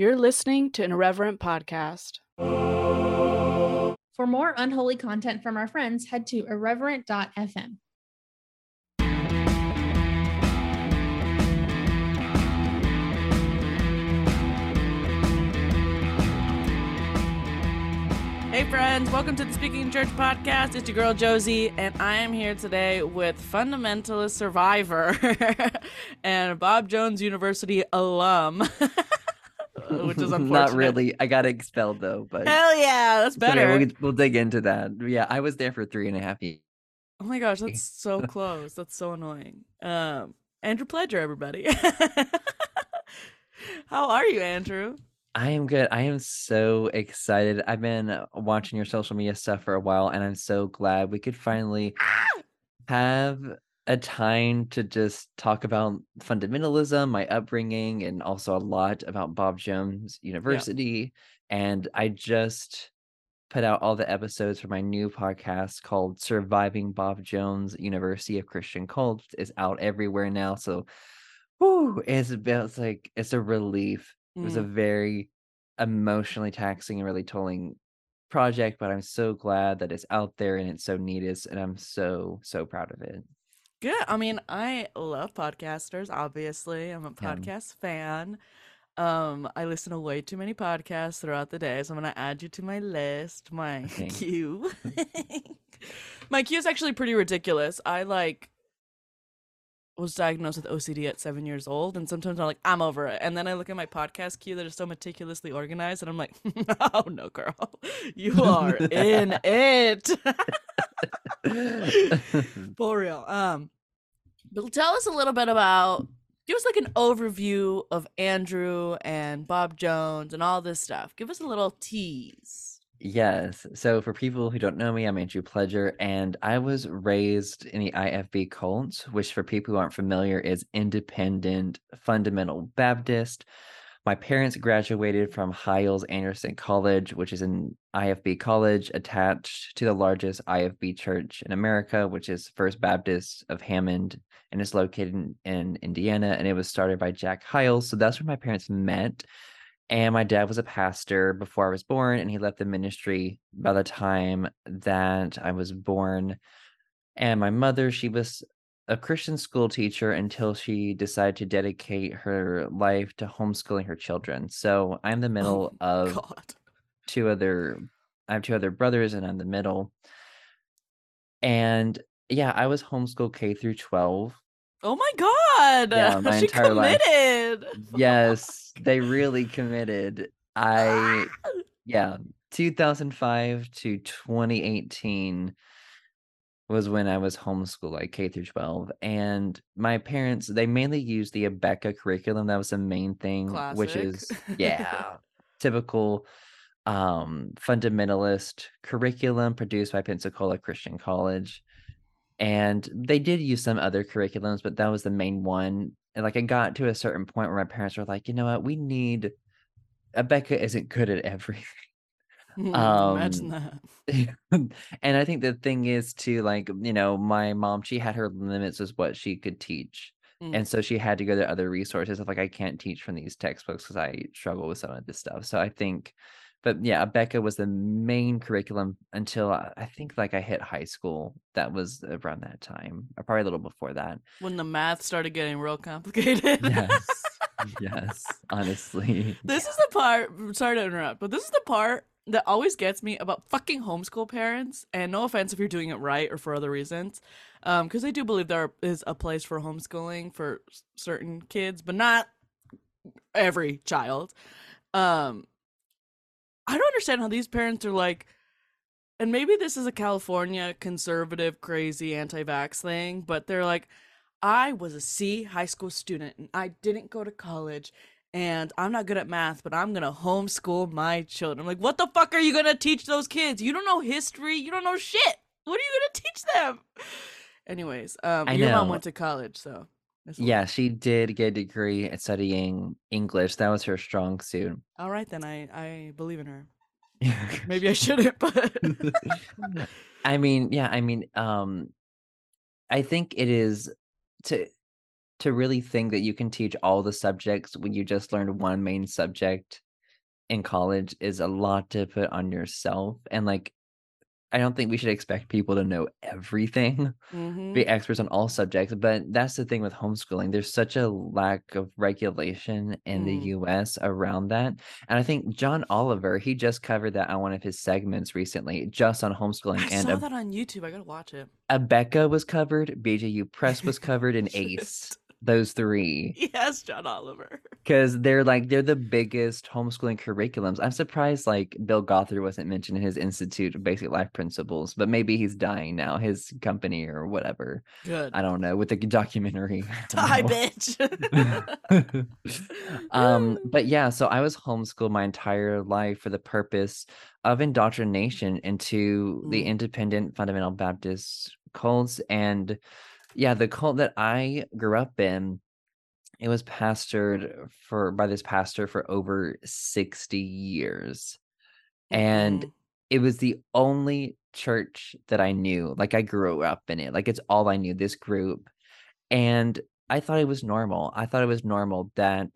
You're listening to an irreverent podcast. For more unholy content from our friends, head to irreverent.fm. Hey, friends, welcome to the Speaking Church podcast. It's your girl Josie, and I am here today with fundamentalist survivor and Bob Jones University alum, which is unfortunate. Not really. I got expelled though, but Hell yeah, that's it's okay, better. We'll, we'll dig into that. Yeah, I was there for three and a half years. Oh my gosh, that's so close. That's so annoying. Um, Andrew Pledger, everybody. How are you, Andrew? I am good. I am so excited. I've been watching your social media stuff for a while, and I'm so glad we could finally have a time to just talk about fundamentalism, my upbringing, and also a lot about Bob Jones University. And I just put out all the episodes for my new podcast called Surviving Bob Jones University of Christian Cult. It's out everywhere now. So whew, it's, about- it's like it's a relief. It was a mm. very emotionally taxing and really tolling project, but I'm so glad that it's out there and it's so needed, and I'm so so proud of it. Good. I mean, I love podcasters, obviously. I'm a Yeah. podcast fan. Um, I listen to way too many podcasts throughout the day, so I'm gonna add you to my list, my Okay. queue. my queue is actually pretty ridiculous. I like was diagnosed with OCD at seven years old, and sometimes I'm like, I'm over it. And then I look at my podcast queue that is so meticulously organized, and I'm like, oh no, girl, you are in it. For real. Um, but tell us a little bit about. Give us like an overview of Andrew and Bob Jones and all this stuff. Give us a little tease. Yes. So for people who don't know me, I'm Andrew Pledger, and I was raised in the IFB cult, which for people who aren't familiar is Independent Fundamental Baptist. My parents graduated from Hyles Anderson College, which is an IFB college attached to the largest IFB church in America, which is First Baptist of Hammond, and it's located in, in Indiana. And it was started by Jack Hyles. So that's where my parents met. And my dad was a pastor before I was born, and he left the ministry by the time that I was born. And my mother, she was a Christian school teacher until she decided to dedicate her life to homeschooling her children. So I'm the oh middle of God. two other I have two other brothers and I'm the middle. And yeah, I was homeschooled K through 12. Oh my God. Yeah, my she entire life. committed. Yes, they really committed. I yeah, 2005 to 2018 was when I was homeschooled, like K through 12. And my parents, they mainly used the Abeka curriculum. That was the main thing, which is yeah, typical um fundamentalist curriculum produced by Pensacola Christian College. And they did use some other curriculums, but that was the main one. And like it got to a certain point where my parents were like, you know what, we need Abeka isn't good at everything. Imagine Um, that. and I think the thing is to like, you know, my mom, she had her limits as what she could teach. Mm. And so she had to go to other resources of like, I can't teach from these textbooks because I struggle with some of this stuff. So I think, but yeah, Abeka was the main curriculum until I, I think like I hit high school. That was around that time, or probably a little before that. When the math started getting real complicated. Yes. yes. Honestly. This is the part. Mm, sorry to interrupt, but this is the part that always gets me about fucking homeschool parents. And no offense if you're doing it right or for other reasons, um, because I do believe there is a place for homeschooling for certain kids, but not every child. Um, I don't understand how these parents are like. And maybe this is a California conservative, crazy anti-vax thing, but they're like, I was a C high school student and I didn't go to college and I'm not good at math, but I'm gonna homeschool my children. I'm like, what the fuck are you gonna teach those kids? You don't know history. You don't know shit. What are you gonna teach them? Anyways, um, your mom went to college, so Yeah, she did get a degree at studying English. That was her strong suit. All right, then I I believe in her. Maybe I shouldn't, but I mean, yeah, I mean, um, I think it is to to really think that you can teach all the subjects when you just learned one main subject in college is a lot to put on yourself, and, like, I don't think we should expect people to know everything, Mhm. be experts on all subjects, but that's the thing with homeschooling, there's such a lack of regulation in the Mm. US around that, and I think John Oliver, he just covered that on one of his segments recently just on homeschooling, I and saw Ab that on YouTube, I gotta watch it. Abeka was covered, BJU Press was covered, and ACE. Those 3. Yes, John Oliver. Because they're, like they're the biggest homeschooling curriculums. I'm surprised, like, Bill Gothard wasn't mentioned in his Institute of Basic Life Principles, but maybe he's dying now, his company or whatever. Good. I don't know, with the documentary, Die, bitch. Um, but yeah, so I was homeschooled my entire life for the purpose of indoctrination into the Mm. independent fundamental Baptist cults, and yeah, the cult that I grew up in, it was pastored for by this pastor for over 60 years, and Mm-mm. it was the only church that I knew, like, I grew up in it, like, it's all I knew, this group, and I thought it was normal. I thought it was normal that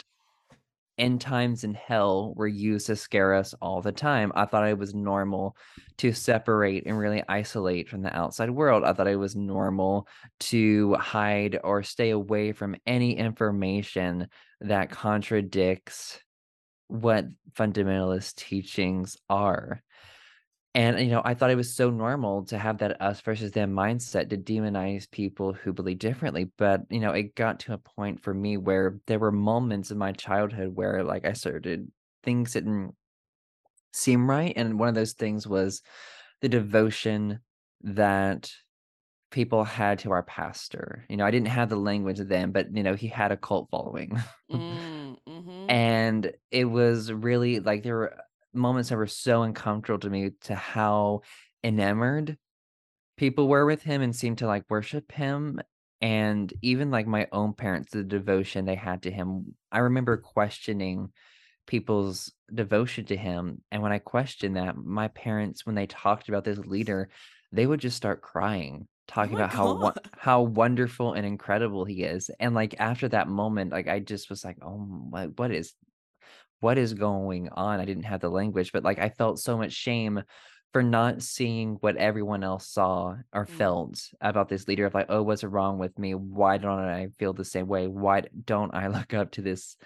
end times and hell were used to scare us all the time. I thought it was normal to separate and really isolate from the outside world. I thought it was normal to hide or stay away from any information that contradicts what fundamentalist teachings are. And, you know, I thought it was so normal to have that us versus them mindset to demonize people who believe differently, but, you know, it got to a point for me where there were moments in my childhood where, like, I started things didn't seem right, and one of those things was the devotion that people had to our pastor. You know, I didn't have the language then, but, you know, he had a cult following. Mm, mhm. And it was really like, there were moments that were so uncomfortable to me to how enamored people were with him and seemed to, like, worship him, and even, like, my own parents, the devotion they had to him. I remember questioning people's devotion to him, and when I questioned that, my parents, when they talked about this leader, they would just start crying, Oh talking my about how how wonderful and incredible he is, and, like, after that moment, like, I just was like, "Oh my what is what is going on?" I didn't have the language, but, like, I felt so much shame for not seeing what everyone else saw or Mm. felt about this leader of like, "Oh, what's wrong with me? Why don't I feel the same way? Why don't I look up to this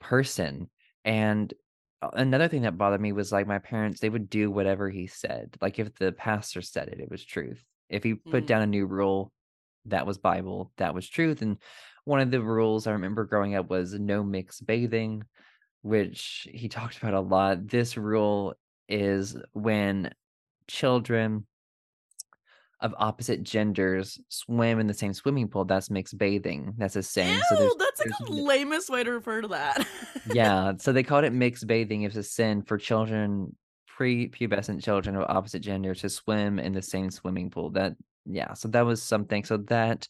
person?" And another thing that bothered me was, like, my parents, they would do whatever he said. Like, if the pastor said it, it was truth. If he put Mm. down a new rule, that was Bible, that was truth, and one of the rules I remember growing up was no mixed bathing, which he talked about a lot. This rule is when children of opposite genders swim in the same swimming pool, that's mixed bathing, that's a sin. So there's Ew, that's like the lamest way to refer to that. Yeah, so they called it mixed bathing, it's a sin for children, prepubescent children of opposite gender to swim in the same swimming pool. That yeah, so that was something. So that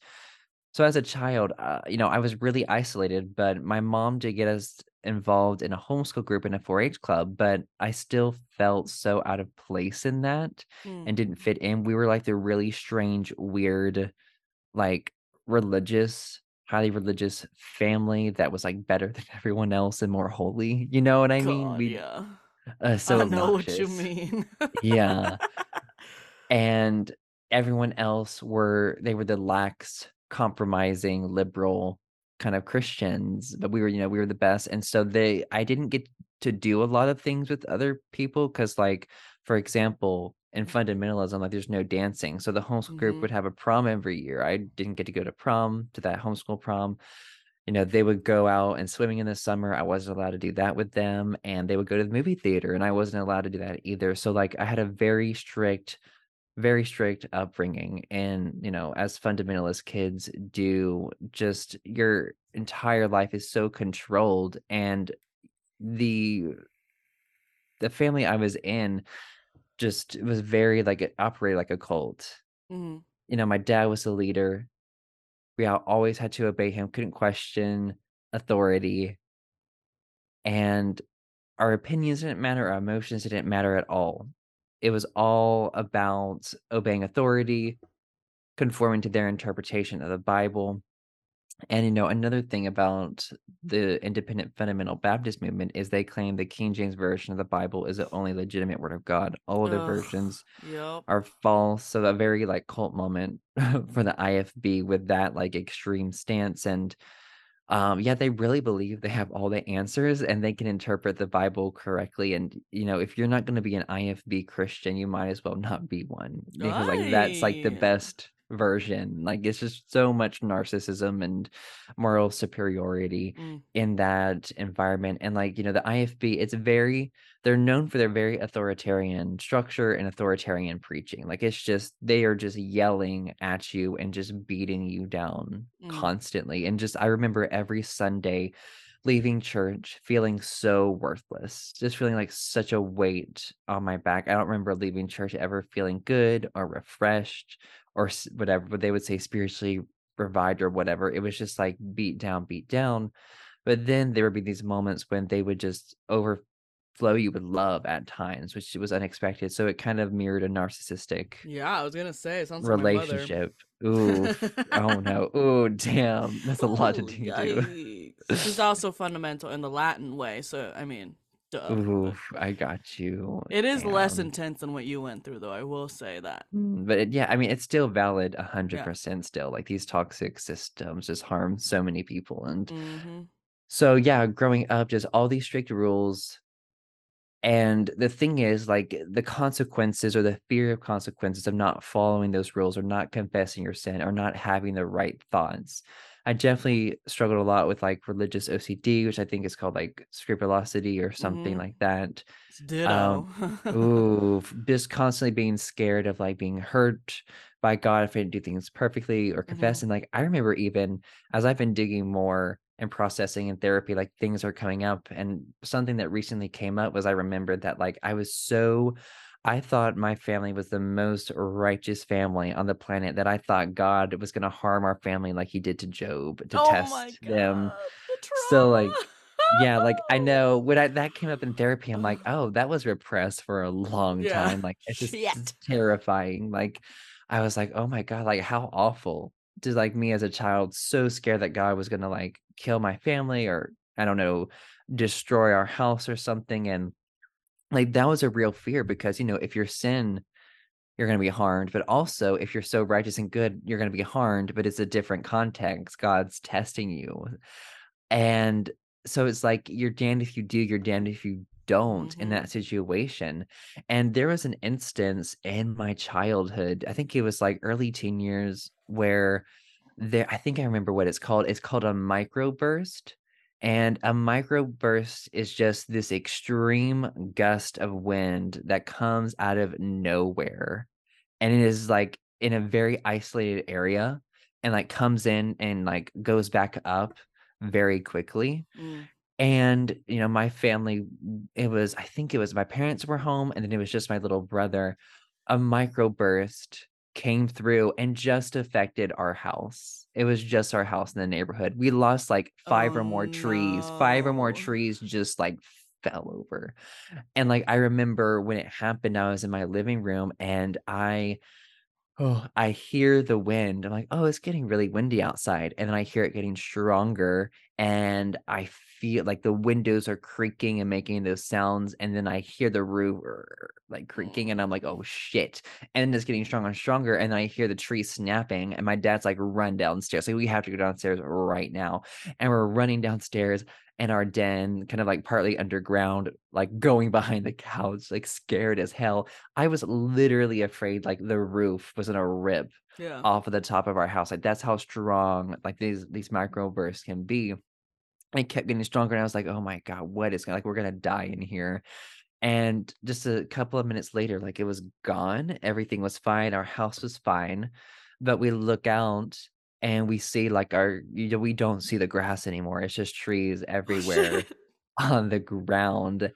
so as a child, uh, you know, I was really isolated, but my mom did get us involved in a homeschool group and a 4-H club, but I still felt so out of place in that Mm. and didn't fit in. We were like the really strange, weird, like, religious highly religious family that was, like, better than everyone else and more holy, you know what I mean? We yeah. uh, so I know what you mean. Yeah. And everyone else were they were the lax, compromising, liberal kind of Christians, but we were, you know, we were the best, and so they I didn't get to do a lot of things with other people because, like, for example, in fundamentalism, like, there's no dancing, so the homeschool group Mhm. would have a prom every year. I didn't get to go to prom, to that homeschool prom. You know, they would go out and swimming in the summer, I wasn't allowed to do that with them, and they would go to the movie theater, and I wasn't allowed to do that either. So, like, I had a very strict very strict upbringing, and, you know, as fundamentalist kids do, just your entire life is so controlled, and the the family I was in just was very, like it operated like a cult. Mhm. You know, my dad was the leader. We always had to obey him, couldn't question authority. And our opinions didn't matter, our emotions didn't matter at all. It was all about obeying authority, conforming to their interpretation of the Bible, And you know, another thing about the independent fundamental Baptist movement is they claim the King James version of the Bible is the only legitimate word of God. All other Ugh. versions Yep. are false. So a very like cult moment for the IFB with that like extreme stance. And um, yeah, they really believe they have all the answers and they can interpret the Bible correctly. And you know, if you're not going to be an IFB Christian, you might as well not be one because like that's like the best version. Like it's just so much narcissism and moral superiority Mm. in that environment. And like, you know, the IFB, it's very they're known for their very authoritarian structure and authoritarian preaching. Like it's just they are just yelling at you and just beating you down Mm. constantly. And just I remember every Sunday leaving church feeling so worthless, just feeling like such a weight on my back. I don't remember leaving church ever feeling good or refreshed or whatever, but they would say spiritually revived or whatever. It was just like beat down, beat down. But then there would be these moments when they would just overflow you with love at times, which was unexpected. So it kind of mirrored a narcissistic Yeah, I was gonna say it sounds like my mother. relationship. Oof. Oh no. Oh damn. That's a lot to do. yikes. She's also fundamental in the Latin way, so I mean, but Oof. I got you. it is less intense than what you went through, though. I will say that. Mm, But it, yeah, I mean, it's still valid a hundred Yeah. percent still. Like these toxic systems just harm so many people. And hmm so yeah, growing up, just all these strict rules. And the thing is, like the consequences or the fear of consequences of not following those rules or not confessing your sin or not having the right thoughts. I definitely struggled a lot with like religious OCD, which I think is called like scrupulosity or something hmm like that. It's ditto. Um, ooh, just constantly being scared of like being hurt by God if I didn't do things perfectly or confess. And like I remember even as I've been digging more and processing in therapy, like things are coming up. And something that recently came up was I remembered that like I was so I thought my family was the most righteous family on the planet that I thought God was gonna harm our family like he did to Job to Oh my test them. god, the So like yeah, like I know when I that came up in therapy, I'm like, oh, that was repressed for a long yeah. time. Like it's just it's terrifying. Like I was like, oh my God, like how awful. Just like me as a child, so scared that God was gonna like kill my family or I don't know, destroy our house or something. And like that was a real fear because you know, if your sin you're going to be harmed. But also, if you're so righteous and good, you're going to be harmed, but it's a different context. God's testing you. And so it's like you're damned if you do, you're damned if you don't in hmm that situation. And there was an instance in my childhood, I think it was like early teen years, where there, I think I remember what it's called. It's called a microburst. And a microburst is just this extreme gust of wind that comes out of nowhere. And it is like in a very isolated area and like comes in and like goes back up very quickly. Mm. And, you know, my family, it was, I think it was my parents were home and then it was just my little brother. A microburst came through and just affected our house. It was just our house in the neighborhood. We lost like five Oh or more trees, five or more oh, trees just like fell over. And like I remember when it happened, I was in my living room and I Oh, I hear the wind. I'm like, "Oh, it's getting really windy outside." And then I hear it getting stronger, and I feel like the windows are creaking and making those sounds, and then I hear the roof er, like creaking, and I'm like, "Oh shit!" And it's getting stronger and stronger, and I hear the tree snapping, and my dad's like, "Run downstairs!" Like, we have to go downstairs right now, and we're running downstairs in our den, kind of like partly underground, like going behind the couch, like scared as hell I was literally afraid like the roof was gonna rip Yeah. off of the top of our house. Like that's how strong like these these microbursts can be. It kept getting stronger, and I was like, "Oh my god, what is like we're gonna die in here." And just a couple of minutes later, like it was gone. Everything was fine. Our house was fine. But we look out and we see like our you know, we don't see the grass anymore. It's just trees everywhere on the ground.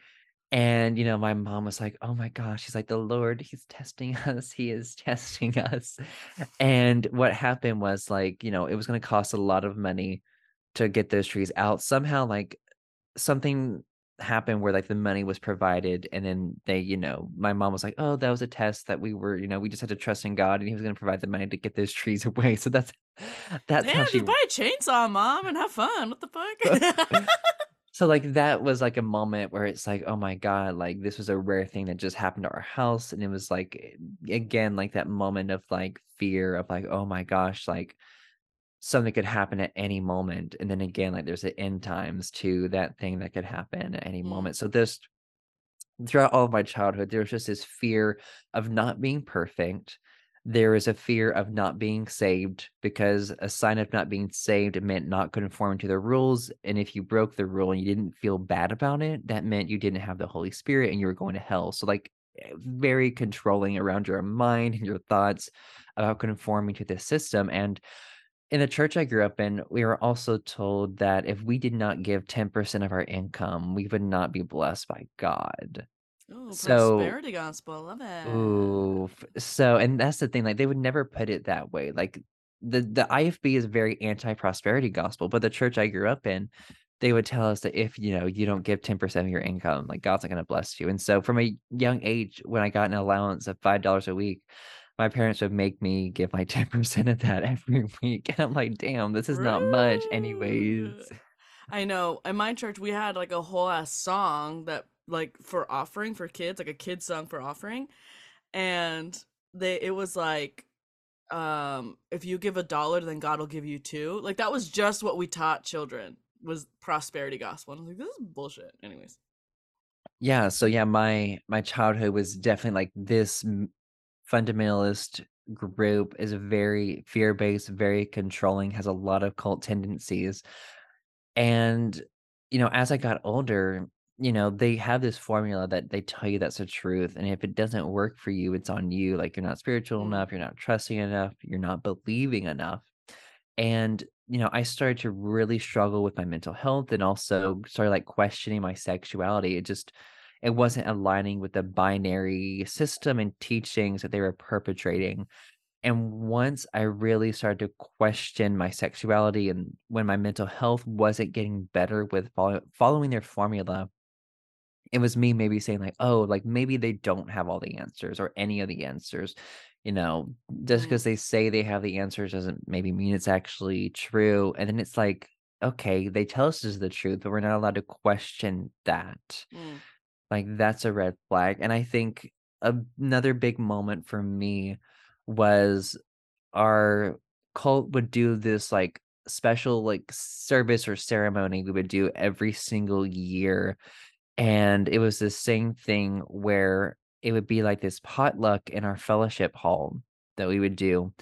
And, you know, my mom was like, "Oh my gosh." She's like, "The Lord, he's testing us. He is testing us." And what happened was like, you know, it was gonna cost a lot of money to get those trees out. Somehow, like something happened where like the money was provided and then they you know my mom was like oh that was a test that we were you know we just had to trust in god and he was going to provide the money to get those trees away so that's that's how Damn, she just buy a chainsaw, mom, and have fun. What the fuck? so like that was like a moment where it's like oh my god like this was a rare thing that just happened to our house and it was like eh, again like that moment of like fear of like oh my gosh like something could happen at any moment and then again like there's an end times to that thing that could happen at any Mm. moment. So this throughout all of my childhood there was just this fear of not being perfect. There was a fear of not being saved because a sign of not being saved meant not conforming to the rules and if you broke the rule and you didn't feel bad about it that meant you didn't have the holy spirit and you were going to hell. So like eh, very controlling around your mind and your thoughts about conforming to this system and in the church I grew up in, we were also told that if we did not give 10% of our income, we would not be blessed by God. Ooh, So- prosperity gospel. Love it. Ooh, so and that's the thing, like they would never put it that way. Like the the IFB is very anti-prosperity gospel, but the church I grew up in, they would tell us that if you know you don't give 10% of your income, like God's not going to bless you. And so from a young age, when I got an allowance of five dollars a week, my parents would make me give my 10% of that every week. And I'm like, damn, this is not much, anyways. I know. In my church, we had like a whole ass song that, like, for offering for kids, like a kid song for offering, and they it was like, um, if you give a dollar, then God will give you two. Like that was just what we taught children was prosperity gospel. And I was like, this is bullshit. Anyways, Yeah, so yeah, my my childhood was definitely like this fundamentalist group is a very fear-based, very controlling, has a lot of cult tendencies. And you know, as I got older, you know, they have this formula that they tell you that's the truth. And if it doesn't work for you, it's on you. Like you're not spiritual Mm. enough, you're not trusting enough, you're not believing enough. And, you know, I started to really struggle with my mental health and also started like questioning my sexuality. It just, it wasn't aligning with the binary system and teachings that they were perpetrating. And once I really started to question my sexuality and when my mental health wasn't getting better with follow- following their formula, it was me maybe saying like, oh, like maybe they don't have all the answers or any of the answers. You know, just Mm. because they say they have the answers doesn't maybe mean it's actually true. And then it's like, okay, they tell us this is the truth, but we're not allowed to question that. Mm. Like that's a red flag. And I think another big moment for me was our cult would do this like special like service or ceremony we would do every single year. And it was the same thing where it would be like this potluck in our fellowship hall that we would do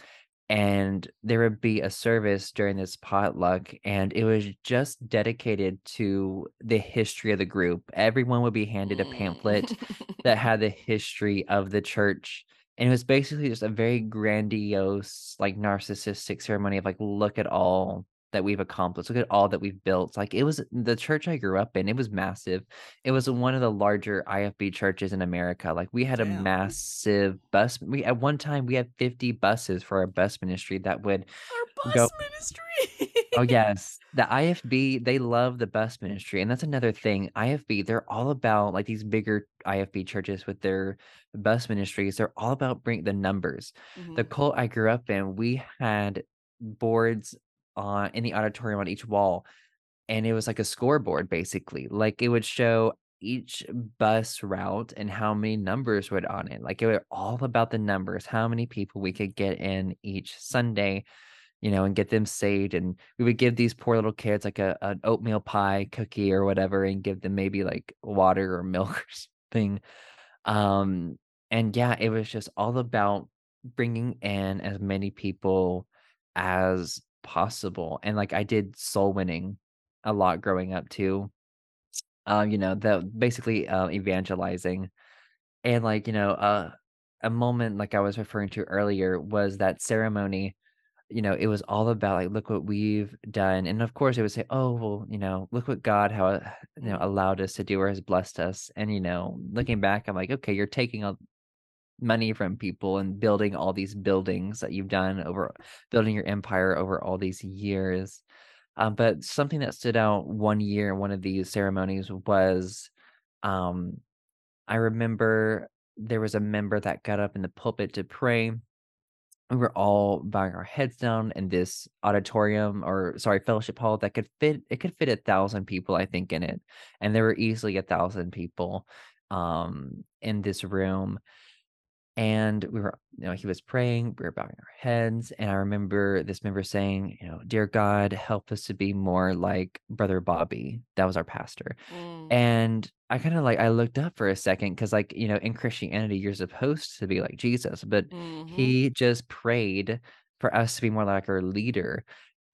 and there would be a service during this potluck and it was just dedicated to the history of the group everyone would be handed a pamphlet Mm. that had the history of the church and it was basically just a very grandiose like narcissistic ceremony of like look at all that we've accomplished look at all that we've built like it was the church i grew up in it was massive it was one of the larger ifb churches in america like we had a massive bus we at one time we had 50 buses for our bus ministry that would Our bus Go- ministry. Oh yes, the IFB they love the bus ministry, and that's another thing. IFB they're all about like these bigger IFB churches with their bus ministries. They're all about bring the numbers. The Mhm. cult I grew up in, we had boards on in the auditorium on each wall, and it was like a scoreboard basically. Like it would show each bus route and how many numbers were on it. Like it was all about the numbers, how many people we could get in each Sunday you know, and get them saved. And we would give these poor little kids like a an oatmeal pie cookie or whatever, and give them maybe like water or milk or something. Um, and yeah, it was just all about bringing in as many people as possible. And like I did soul winning a lot growing up too. Um, you know, the basically uh, evangelizing and like you know, uh, a moment like I was referring to earlier was that ceremony you know, it was all about like, look what we've done. And of course, it would say, oh, well, you know, look what God, how, you know, allowed us to do or has blessed us. And, you know, looking back, I'm like, okay, you're taking all money from people and building all these buildings that you've done over building your empire over all these years. Um, but something that stood out one year in one of these ceremonies was, um, I remember there was a member that got up in the pulpit to pray. We were all bowing our heads down in this auditorium or sorry, fellowship hall that could fit it could fit a 1,000 people, I think, in it. And there were easily a 1,000 people um in this room and we were you know, he was praying, we were bowing our heads, and I remember this member saying, you know, "Dear God, help us to be more like Brother Bobby." That was our pastor. Mm. And I kinda, like I looked up for a second because, like, you know, in Christianity, you're supposed to be like Jesus, but Mhm. he just prayed for us to be more like our leader.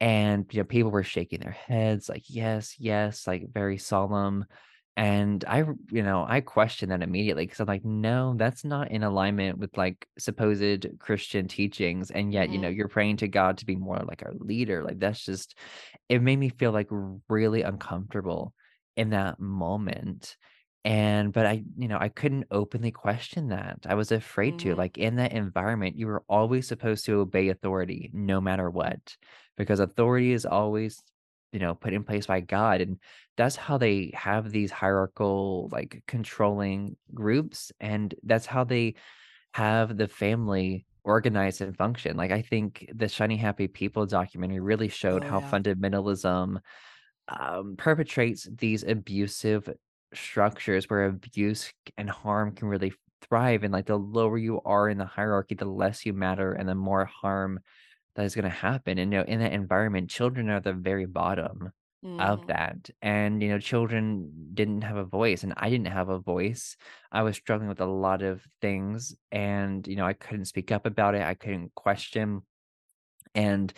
And, you know, people were shaking their heads like, "Yes, yes," like, very solemn. And i you know, I questioned that immediately because I'm like, "No, that's not in alignment with, like, supposed Christian teachings, and yet, you know, you're praying to God to be more like our leader." Like, that's just it made me feel, like, really uncomfortable in that moment. And but I you know, I couldn't openly question that. I was afraid to. Mhm. Like, in that environment, you were always supposed to obey authority no matter what, because authority is always, you know, put in place by God, and that's how they have these hierarchical, like, controlling groups, and that's how they have the family organized and function. Like, I think the Shiny Happy People documentary really showed Oh how yeah. fundamentalism, um, perpetrates these abusive structures where abuse and harm can really thrive, and, like, the lower you are in the hierarchy, the less you matter and the more harm that is gonna happen, and, you know, in that environment, children are the very bottom of Mhm. that, and, you know, children didn't have a voice, and I didn't have a voice. I was struggling with a lot of things, and, you know, I couldn't speak up about it, I couldn't question, and,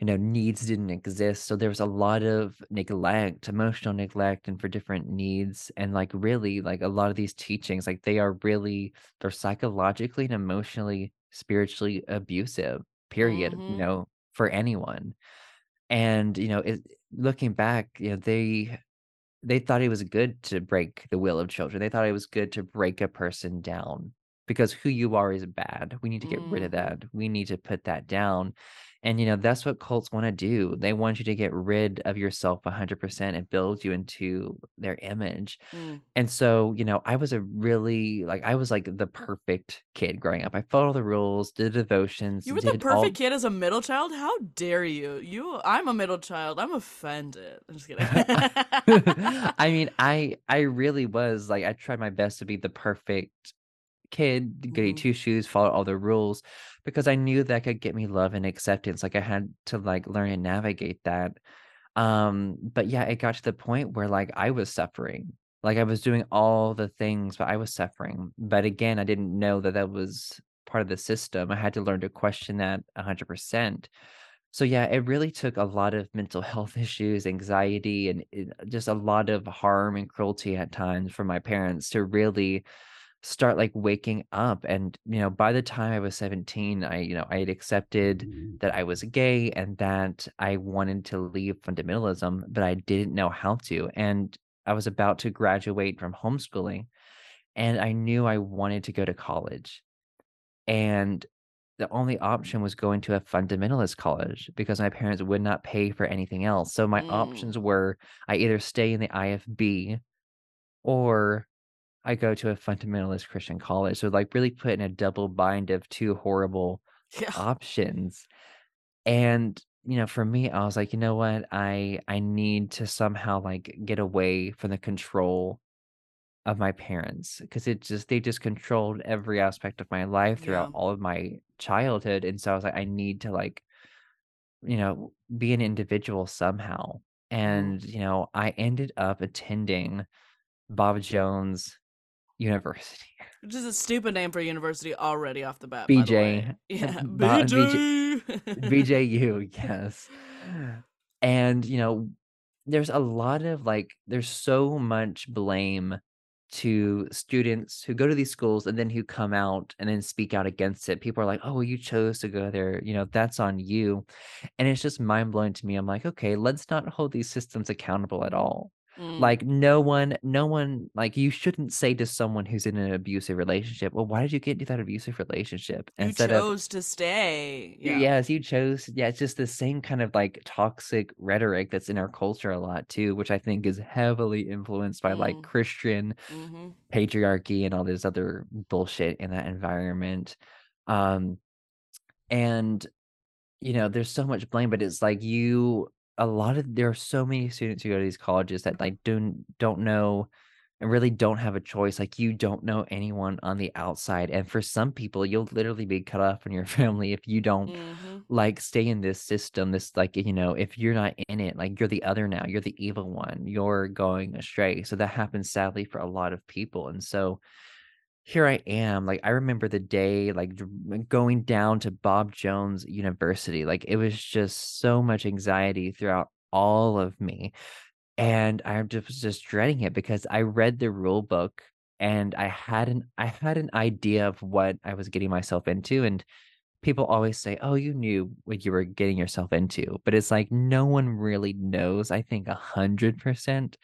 you know, needs didn't exist, so there was a lot of neglect, emotional neglect, and for different needs, and, like, really, like, a lot of these teachings, like, they are really they're psychologically and emotionally, spiritually abusive, period, you Mhm. know, for anyone. And, you know, it looking back, you know, they they thought it was good to break the will of children. They thought it was good to break a person down because who you are is bad. We need to get rid of Mhm. that. We need to put that down. And, you know, that's what cults want to do. They want you to get rid of yourself 100% and build you into their image. Mm. And so, you know, I was a really, like, I was like the perfect kid growing up. I followed the rules, did devotions, You were the perfect all kid as a middle child? How dare you? You I'm a middle child. I'm offended. I'm just kidding. I mean, I I really was like I tried my best to be the perfect kid, goody Mhm. two shoes, follow all the rules because I knew that could get me love and acceptance. Like I had to like learn and navigate that. Um, but yeah, it got to the point where like I was suffering. Like I was doing all the things, but I was suffering. But again, I didn't know that that was part of the system. I had to learn to question that 100%. So yeah, it really took a lot of mental health issues, anxiety, and just a lot of harm and cruelty at times from my parents to really start like waking up. And you know, by the time I was 17, I you know I had accepted that I was gay and that I wanted to leave fundamentalism, but I didn't know how to. And I was about to graduate from homeschooling, and I knew I wanted to go to college. And the only option was going to a fundamentalist college because my parents would not pay for anything else. So my Mm. options were I either stay in the IFB or I go to a fundamentalist Christian college. So like really put in a double bind of two horrible Yeah. options. And you know, for me, I was like, you know what? I I need to somehow like get away from the control of my parents, because it just they just controlled every aspect of my life throughout Yeah. all of my childhood, and so I was like, "I need to, like, you know, be an individual somehow." And, you know, I ended up attending Bob Jones University. Which is a stupid name for a university already off the bat, by the way. BJ, Yeah. BJ BJ. BJU, yes. And, you know, there's a lot of, like there's so much blame to students who go to these schools and then who come out and then speak out against it. People are like, "Oh, well, you chose to go there, you know, that's on you." And it's just mind blowing to me. I'm like, "Okay, let's not hold these systems accountable at all." Mm. Like no one, no one, like you shouldn't say to someone who's in an abusive relationship, "Well, why did you get into that abusive relationship?" you Instead of chose to stay. Yeah. Yes, you chose. Yeah, it's just the same kind of like toxic rhetoric that's in our culture a lot too, which I think is heavily influenced by like Mm. Christian Mm-hmm. patriarchy and all this other bullshit in that environment. Um, and you know, there's so much blame, but it's like you a lot of there are so many students who go to these colleges that like don't don't know and really don't have a choice. Like you don't know anyone on the outside. And for some people, you'll literally be cut off from your family if you don't Mm-hmm. like stay in this system. This like, you know, if you're not in it, like you're the other now, you're the evil one, you're going astray. So that happens sadly for a lot of people. And so here I am. Like I remember the day like going down to Bob Jones University. Like it was just so much anxiety throughout all of me. And I just just dreading it because I read the rule book and I had an I had an idea of what I was getting myself into. And people always say, Oh, you knew what you were getting yourself into. But it's like no one really knows, I think a hundred percent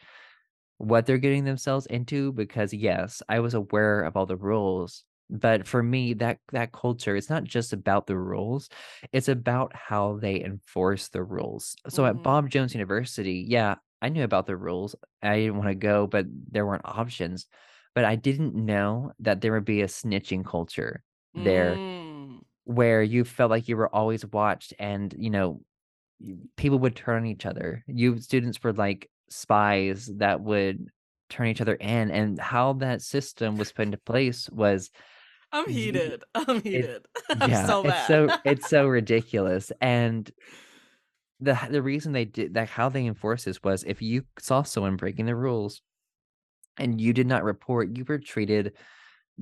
what they're getting themselves into because yes, I was aware of all the rules, but for me that that culture it's not just about the rules, it's about how they enforce the rules. So at Mhm. Bob Jones University, yeah, I knew about the rules. I didn't want to go, but there weren't options. But I didn't know that there would be a snitching culture there Mm. where you felt like you were always watched and, you know, people would turn on each other. You students were like spies that would turn each other in, and how that system was put into place was I'm heated. I'm it, heated. I'm yeah, so it's so it's so ridiculous. And the the reason they did that, how they enforced this was if you saw someone breaking the rules and you did not report, you were treated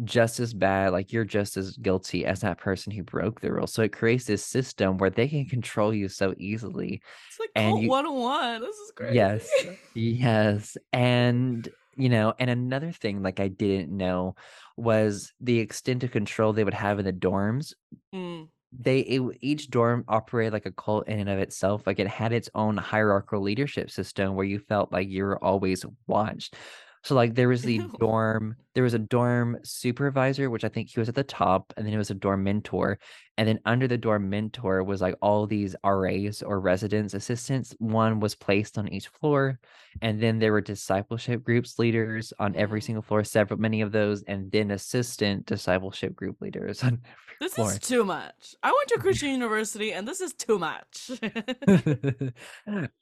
just as bad, like you're just as guilty as that person who broke the rules. So it creates this system where they can control you so easily. It's like And Cult you 101. This is great. Yes. Yes. And, you know, and another thing like I didn't know was the extent of control they would have in the dorms. Mm. They it, each dorm operated like a cult in and of itself. Like it had its own hierarchical leadership system where you felt like you were always watched. So like there was the dorm, there was a dorm supervisor, which I think he was at the top, and then it was a dorm mentor. And then under the dorm mentor was like all these RAs or residence assistants. One was placed on each floor. And then there were discipleship groups leaders on every Mm. single floor, several many of those, and then assistant discipleship group leaders on every This floor. is too much. I went to Christian university and this is too much.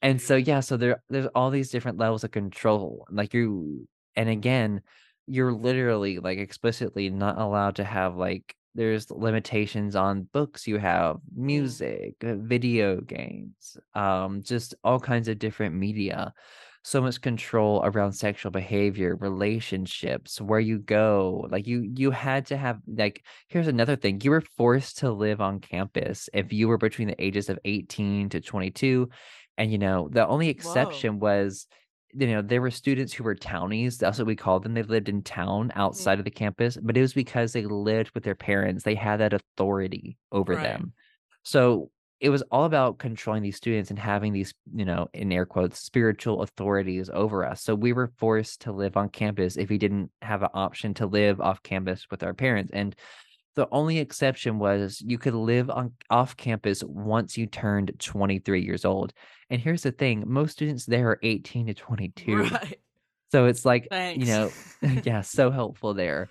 and so yeah, so there there's all these different levels of control. Like you and again, you're literally like explicitly not allowed to have like there's limitations on books you have, music, uh, video games, um, just all kinds of different media. So much control around sexual behavior, relationships, where you go. Like you you had to have like here's another thing. You were forced to live on campus if you were between the ages of 18 to 22. And you know, the only Whoa. exception was you know, there were students who were townies. That's what we called them. They lived in town Mm. outside of the campus, but it was because they lived with their parents. They had that authority over Right. them. So it was all about controlling these students and having these, you know, in air quotes, spiritual authorities over us. So we were forced to live on campus if we didn't have an option to live off campus with our parents. And the only exception was you could live on off campus once you turned 23 years old. And here's the thing, most students there are 18 to 22. Right. So it's like, you know, yeah, so helpful there.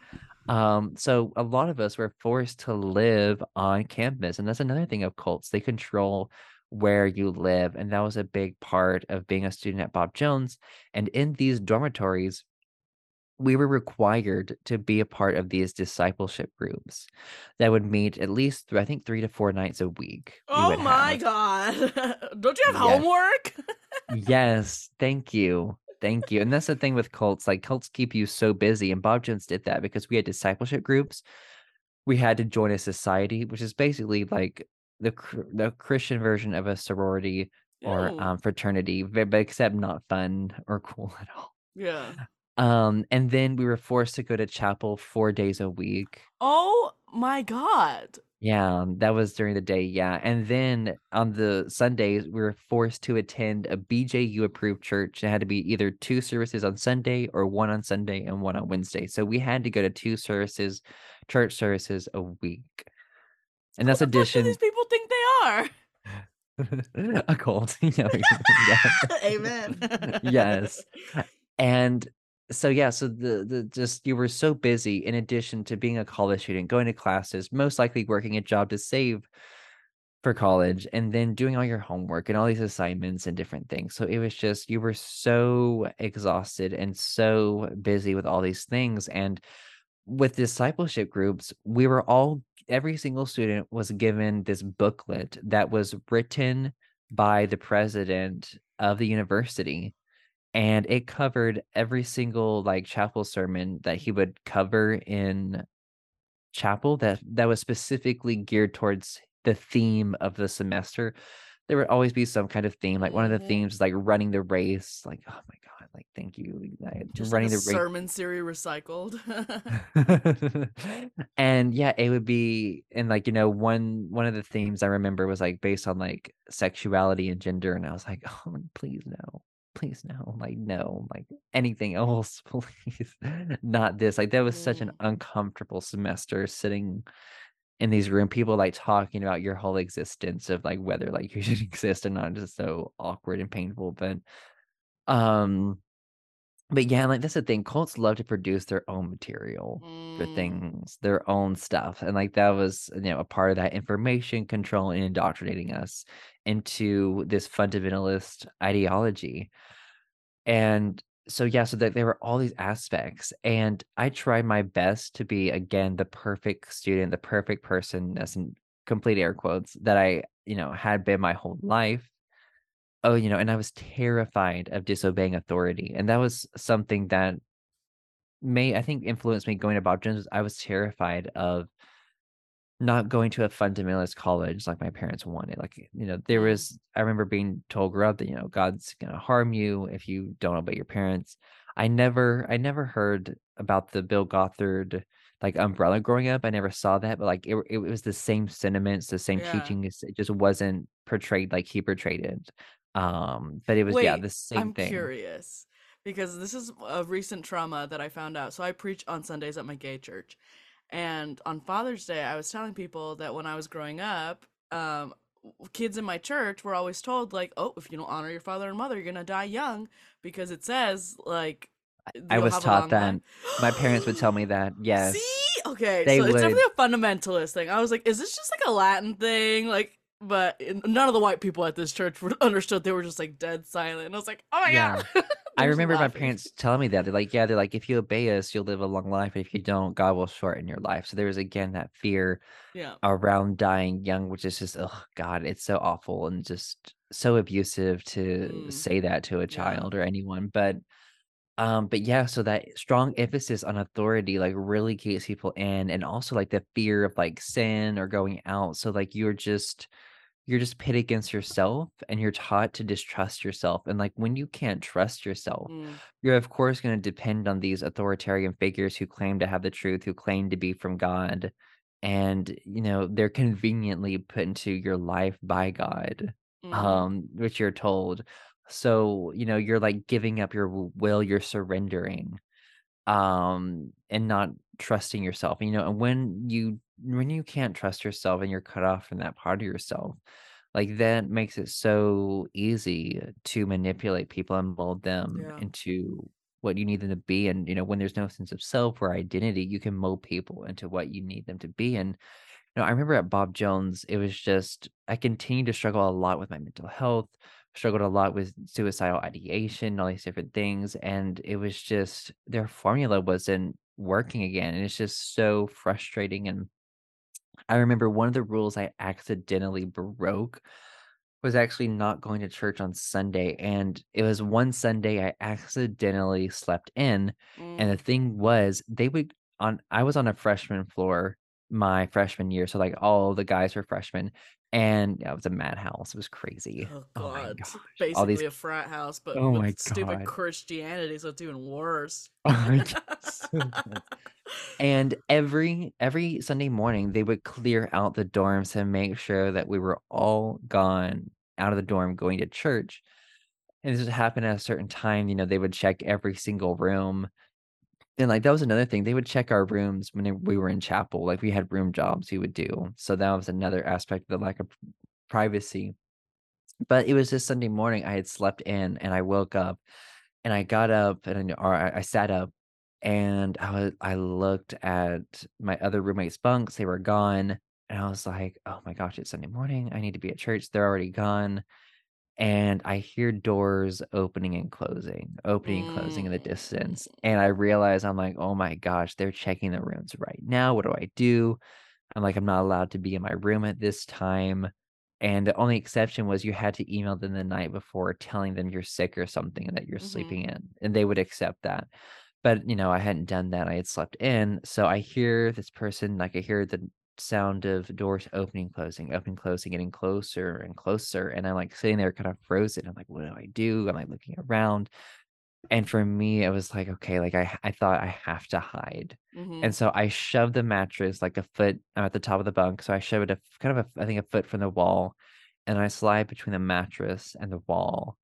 Um, so a lot of us were forced to live on campus, and that's another thing of cults. They control where you live, and that was a big part of being a student at Bob Jones. And in these dormitories, we were required to be a part of these discipleship groups that would meet at least, I think, three to four nights a week. We Oh my have. god. Don't you have Yes. homework? Yes, thank you. Thank you. And that's the thing with cults. Like cults keep you so busy. And Bob Jones did that because we had discipleship groups. We had to join a society, which is basically like the the Christian version of a sorority or um, fraternity, but except not fun or cool at all. Yeah. Um, and then we were forced to go to chapel 4 days a week. Oh my god. Yeah, that was during the day, yeah, and then on the Sundays, we were forced to attend a BJU approved church. It had to be either 2 services on Sunday or 1 on Sunday and 1 on Wednesday. So we had to go to 2 services, church services a week. And that's addition these people think they are? a cult. You know, yeah. Amen. Yes. And so yeah, so the the just you were so busy in addition to being a college student, going to classes, most likely working a job to save for college, and then doing all your homework and all these assignments and different things. So it was just you were so exhausted and so busy with all these things. And with discipleship groups, we were all every single student was given this booklet that was written by the president of the university and it covered every single like chapel sermon that he would cover in chapel that that was specifically geared towards the theme of the semester. There would always be some kind of theme. Like one of the Mhm. themes like running the race. Like, oh my god, like thank you. Just running like the race. sermon series recycled. and yeah, it would be and like, you know, one one of the themes I remember was like based on like sexuality and gender, and I was like, oh please no. Please no. Like no, like anything else, please. Not this. Like that was such an Mm. uncomfortable semester sitting in these room, people like talking about your whole existence of like whether like you should exist or not, just so awkward and painful. But um but yeah, like that's the thing. Cults love to produce their own material for Mm. things, their own stuff. And like that was, you know, a part of that information control and indoctrinating us into this fundamentalist ideology. And so yeah, so that there were all these aspects. And I tried my best to be again the perfect student, the perfect person, as in complete air quotes, that I, you know, had been my whole life. Oh, you know, and I was terrified of disobeying authority. And that was something that may I think influenced me going to Bob Jones. I was terrified of not going to a fundamentalist college like my parents wanted. Like, you know, there Mm. was I remember being told growing up that, you know, God's gonna harm you if you don't obey your parents. I never I never heard about the Bill Gothard like umbrella growing up. I never saw that, but like it, it was the same sentiments, the same Yeah. teachings. It just wasn't portrayed like he portrayed it. Um, but it was yeah, Wait, the same thing. I'm thing. curious because this is a recent trauma that I found out. So I preach on Sundays at my gay church. And on Father's Day, I was telling people that when I was growing up, um, kids in my church were always told, like, oh, if you don't honor your father and mother, you're gonna die young because it says, like, I was taught that. My parents would tell me that. Yes. See? Okay, They so it's definitely a fundamentalist thing. I was like, is this just like a Latin thing? Like, but none of the white people at this church would understood. They were just like dead silent. And I was like, oh my Yeah. god. I remember my parents telling me that. They're like, yeah, they're like, if you obey us, you'll live a long life. And if you don't, God will shorten your life. So there was again that fear Yeah. around dying young, which is just, oh God, it's so awful and just so abusive to Mm, say that to a yeah. child or anyone. But um, but yeah, so that strong emphasis on authority like really keeps people in, and also like the fear of like sin or going out. So like you're just you're just pit against yourself and you're taught to distrust yourself. And like when you can't trust yourself, Mm, you're of course going to depend on these authoritarian figures who claim to have the truth, who claim to be from God. And you know, they're conveniently put into your life by God mhm. um, which you're told. So, you know, you're like giving up your will, you're surrendering, um, and not trusting yourself. You know, and when you when you can't trust yourself and you're cut off from that part of yourself, like that makes it so easy to manipulate people and mold them Yeah. into what you need them to be. And you know, when there's no sense of self or identity, you can mold people into what you need them to be. And you know I remember at Bob Jones, it was just I continued to struggle a lot with my mental health, struggled a lot with suicidal ideation, all these different things, and it was just their formula wasn't working again, and it's just so frustrating. And I remember one of the rules I accidentally broke was actually not going to church on Sunday, and it was one Sunday I accidentally slept in, and the Mm, thing was they would on I was on a freshman floor my freshman year, so, like, all the guys were freshmen. And yeah, it was a madhouse. It was crazy. Oh Oh god. All Basically these a frat house, but Oh my stupid god. Christianity, so it's even worse. Oh. And every every Sunday morning, they would clear out the dorms and make sure that we were all gone out of the dorm going to church. And this would happen at a certain time, you know, they would check every single room. And, like, that was another thing, they would check our rooms when we were in chapel, like, we had room jobs we would do. So that was another aspect of the lack of privacy. But it was this Sunday morning, I had slept in and I woke up and I got up and I, or I, I sat up and I was I looked at my other roommates' bunks, they were gone. And I was like, oh my gosh, it's Sunday morning. I need to be at church. They're already gone. And I hear doors opening and closing, opening and closing in the distance. Mm. And I realize I'm like, oh my gosh, they're checking the rooms right now. What do I do? I'm like, I'm not allowed to be in my room at this time. And the only exception was you had to email them the night before telling them you're sick or something and that you're Mhm. sleeping in, and they would accept that. But, you know, I hadn't done that. I had slept in. So I hear this person, like, I hear the sound of doors opening, closing, opening, closing, getting closer and closer. And I'm like sitting there kind of frozen. I'm like, what do I do? I'm like looking around. And for me, it was like, okay, like I, I thought I have to hide. Mhm. And so I shoved the mattress like a foot. I'm at the top of the bunk, so I shove it a kind of a, I think a foot from the wall, and I slide between the mattress and the wall,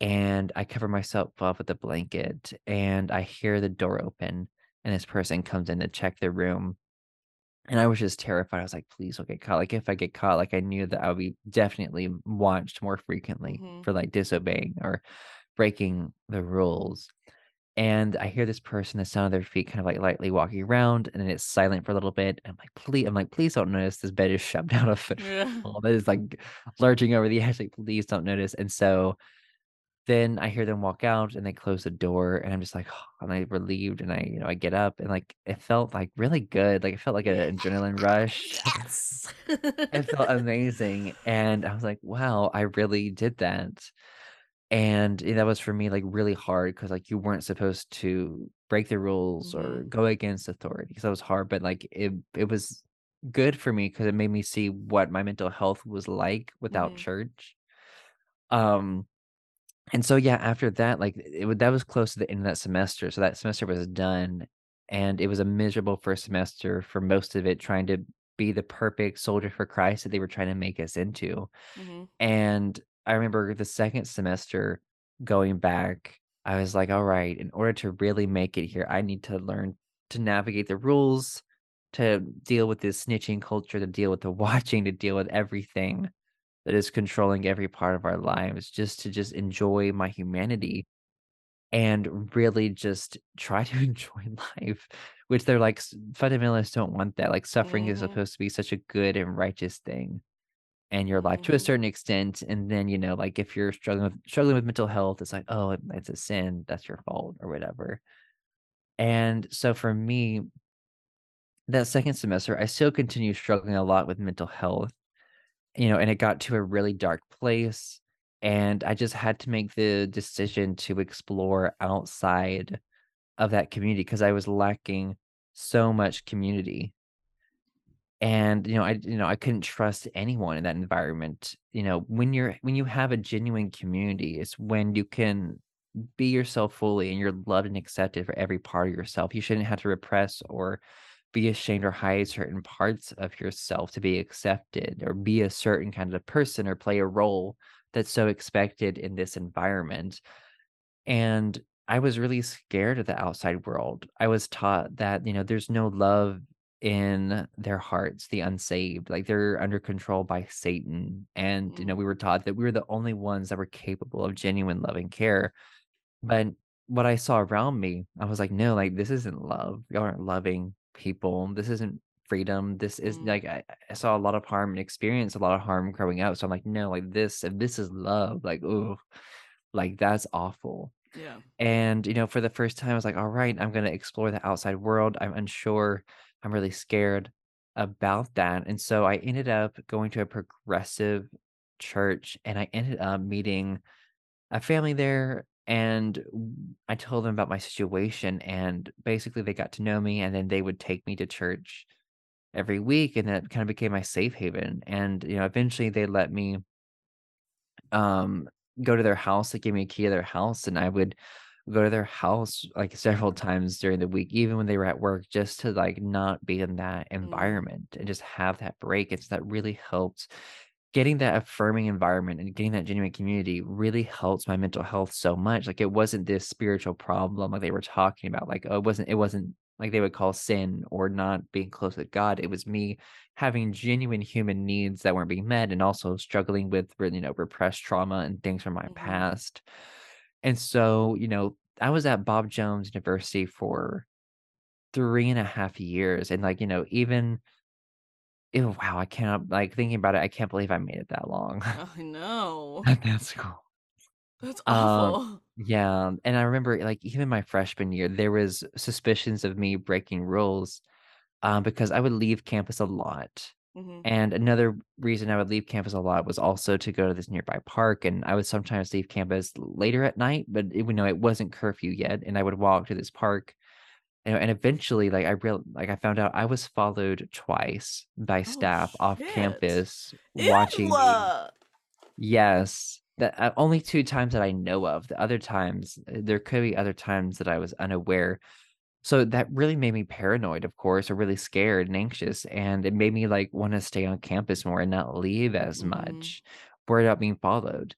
and I cover myself up with a blanket, and I hear the door open, and this person comes in to check the room, and I was just terrified. I was like, please don't get caught. Like if I get caught, like I knew that I would be definitely watched more frequently Mhm. for like disobeying or breaking the rules. And I hear this person, the sound of their feet kind of like lightly walking around, and then it's silent for a little bit. I'm like, please, I'm like, please don't notice this bed is shoved out a foot Yeah. That is like lurching over the edge. Like, please don't notice. And so then I hear them walk out and they close the door, and I'm just like, I'm like relieved. And I, you know, I get up and like it felt like really good. Like it felt like an adrenaline rush. Yes. It felt amazing. And I was like, wow, I really did that. And eh, that was for me, like, really hard because like, you weren't supposed to break the rules or Mhm. go against authority. So that was hard, but, like, it it was good for me because it made me see what my mental health was like without Mhm. church. Um, and so, yeah, after that, like, it that was close to the end of that semester, so that semester was done, and it was a miserable first semester for most of it trying to be the perfect soldier for Christ that they were trying to make us into. Mhm. And I remember the second semester going back, I was like, all right, in order to really make it here, I need to learn to navigate the rules, to deal with this snitching culture, to deal with the watching, to deal with everything that is controlling every part of our lives, just to just enjoy my humanity and really just try to enjoy life, which they're like, fundamentalists don't want that. Like, suffering is Mhm. supposed to be such a good and righteous thing in your life to a Mhm. certain extent. And then, you know, like if you're struggling with struggling with mental health, it's like, oh, it's a sin, that's your fault or whatever. And so for me, that second semester, I still continue struggling a lot with mental health, you know, and it got to a really dark place. And I just had to make the decision to explore outside of that community because I was lacking so much community and you know i you know i couldn't trust anyone in that environment you know when you're when you have a genuine community it's when you can be yourself fully and you're loved and accepted for every part of yourself you shouldn't have to repress or be ashamed or hide certain parts of yourself to be accepted or be a certain kind of person or play a role that's so expected in this environment and I was really scared of the outside world. I was taught that, you know, there's no love in their hearts, the unsaved. Like they're under control by Satan. And, you know, Mm. we were taught that we were the only ones that were capable of genuine love and care. But what I saw around me, I was like, no, like this isn't love. Y'all aren't loving people. This isn't freedom. This is Mm. like I, I saw a lot of harm and experienced a lot of harm growing up. So I'm like, no, like this, if this is love, like, oh, like that's awful. Yeah. And, you know, for the first time, I was like, all right, I'm going to explore the outside world. I'm unsure. I'm really scared about that. And so I ended up going to a progressive church and I ended up meeting a family there. And I told them about my situation. And basically, they got to know me and then they would take me to church every week, and that kind of became my safe haven. And you know, eventually they let me um go to their house. They gave me a key to their house, and I would go to their house like several times during the week, even when they were at work, just to like not be in that Mm, environment and just have that break. It's that really helped getting that affirming environment and getting that genuine community really helps my mental health so much. Like it wasn't this spiritual problem like they were talking about. Like oh, it wasn't it wasn't like they would call sin or not being close with God. It was me having genuine human needs that weren't being met and also struggling with you know repressed trauma and things from my mm-hmm. past. And so, you know, I was at Bob Jones University for three and a half years. And like, you know, even Ew, wow, I cannot like, thinking about it, I can't believe I made it that long I know. at that school. That's Um, awful. yeah, and I remember, like, even my freshman year, there was suspicions of me breaking rules, um, because I would leave campus a lot, Mm-hmm. and another reason I would leave campus a lot was also to go to this nearby park, and I would sometimes leave campus later at night, but it, you know, it wasn't curfew yet, and I would walk to this park And and eventually, like, I real like, I found out I was followed twice by Oh staff off campus Ew. watching me. Yes, that uh, only 2 times that I know of. The other times, uh, there could be other times that I was unaware. So that really made me paranoid, of course, or really scared and anxious, and it made me, like, wanna stay on campus more and not leave as Mm-hmm. much, worried about being followed.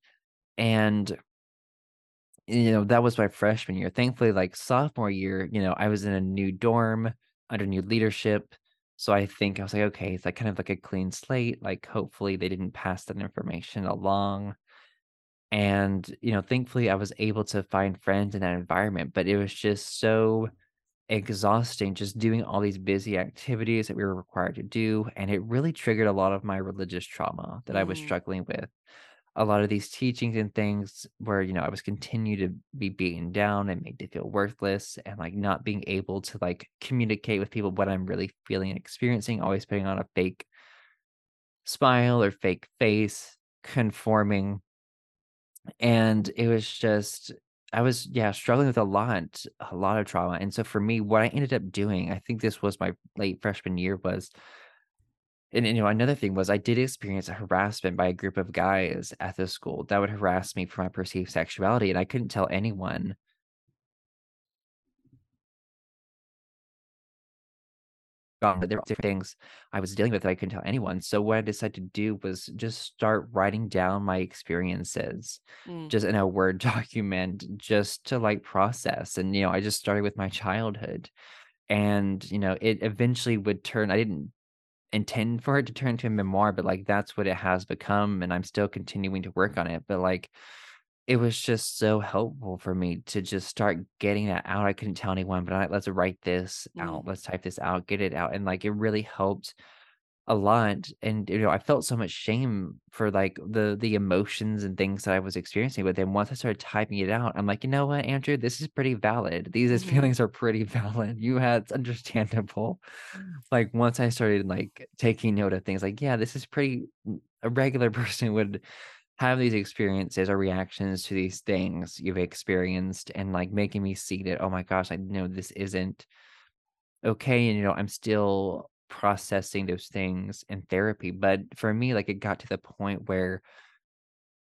And you know, that was my freshman year. Thankfully, like sophomore year, you know, I was in a new dorm under new leadership. So I think I was like, okay, it's like kind of like a clean slate. Like, hopefully, they didn't pass that information along. And, you know, thankfully, I was able to find friends in that environment. But it was just so exhausting just doing all these busy activities that we were required to do. And it really triggered a lot of my religious trauma that I was Mm, struggling with a lot of these teachings and things where, you know, I was continued to be beaten down and made to feel worthless and like not being able to like communicate with people what I'm really feeling and experiencing, always putting on a fake smile or fake face, conforming. And it was just, I was, yeah, struggling with a lot, a lot of trauma. And so for me, what I ended up doing, I think this was my late freshman year, was And, you know, another thing was I did experience a harassment by a group of guys at the school that would harass me for my perceived sexuality, and I couldn't tell anyone that there were different things I was dealing with that I couldn't tell anyone. So what I decided to do was just start writing down my experiences mm, just in a Word document just to like process. And, you know, I just started with my childhood. And, you know, it eventually would turn, I didn't intend for it to turn into a memoir, but, like, that's what it has become, and I'm still continuing to work on it, but, like, it was just so helpful for me to just start getting that out. I couldn't tell anyone, but I let's write this mm, out, let's type this out, get it out, and, like, it really helped a lot, and, you know, I felt so much shame for, like, the the emotions and things that I was experiencing, but then once I started typing it out, I'm like, "You know what, Andrew? This is pretty valid. These mm-hmm. feelings are pretty valid. You had it's understandable." Like, once I started, like, taking note of things, like, yeah, this is pretty mm, a regular person would have these experiences or reactions to these things you've experienced and, like, making me see that, "Oh my gosh, I know this isn't okay," and, you know, I'm still processing those things in therapy, but for me, like, it got to the point where,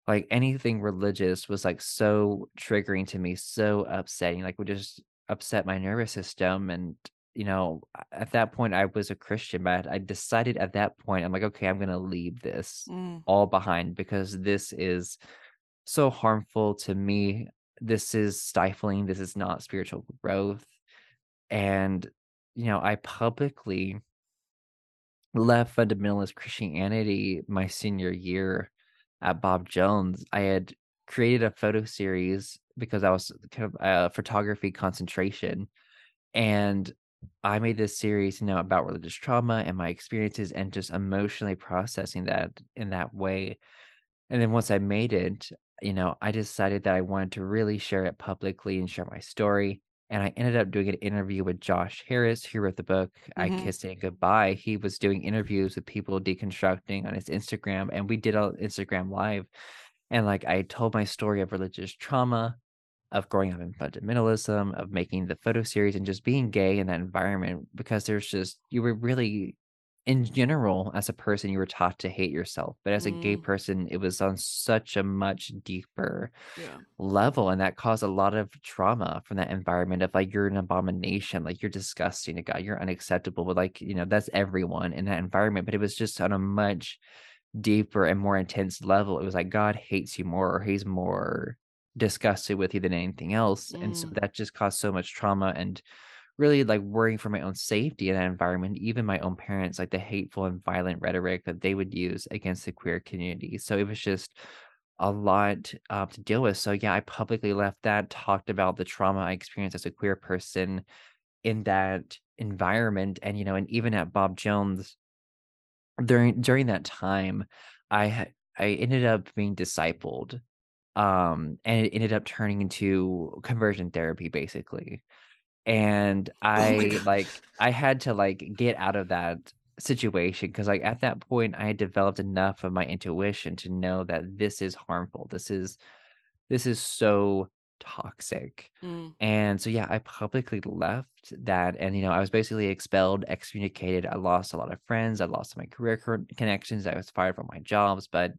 like, anything religious was, like, so triggering to me, so upsetting, like, would just upset my nervous system, and, you know, at that point, I was a Christian, but I decided at that point, I'm like, "Okay, I'm gonna leave this Mm, all behind because this is so harmful to me. This is stifling, this is not spiritual growth." And, you know, I publicly left fundamentalist Christianity my senior year at Bob Jones. I had created a photo series because I was kind of a photography concentration. And I made this series, you know, about religious trauma and my experiences and just emotionally processing that in that way. And then once I made it, you know, I decided that I wanted to really share it publicly and share my story. And I ended up doing an interview with Josh Harris, who wrote the book I mm-hmm. Kissed It Goodbye. He was doing interviews with people deconstructing on his Instagram, and we did an Instagram live. And like I told my story of religious trauma, of growing up in fundamentalism, of making the photo series and just being gay in that environment because there's just you were really in general, as a person, you were taught to hate yourself, but as a gay Mm, person, it was on such a much deeper yeah. level, and that caused a lot of trauma from that environment of like you're an abomination, like you're disgusting to God, you're unacceptable. But like, you know, that's everyone in that environment. But it was just on a much deeper and more intense level. It was like God hates you more, or he's more disgusted with you than anything else. And so Mm, that just caused so much trauma and really like worrying for my own safety in that environment, even my own parents, like the hateful and violent rhetoric that they would use against the queer community. So it was just a lot uh, to deal with. So yeah, I publicly left that, talked about the trauma I experienced as a queer person in that environment. And, you know, and even at Bob Jones during during that time, I I ended up being discipled. Um, and it ended up turning into conversion therapy basically and oh I god. like I had to like get out of that situation because like at that point I had developed enough of my intuition to know that this is harmful. This is this is so toxic. Mm, And so yeah, I publicly left that and you know, I was basically expelled, excommunicated. I lost a lot of friends, I lost my career connections, I was fired from my jobs, but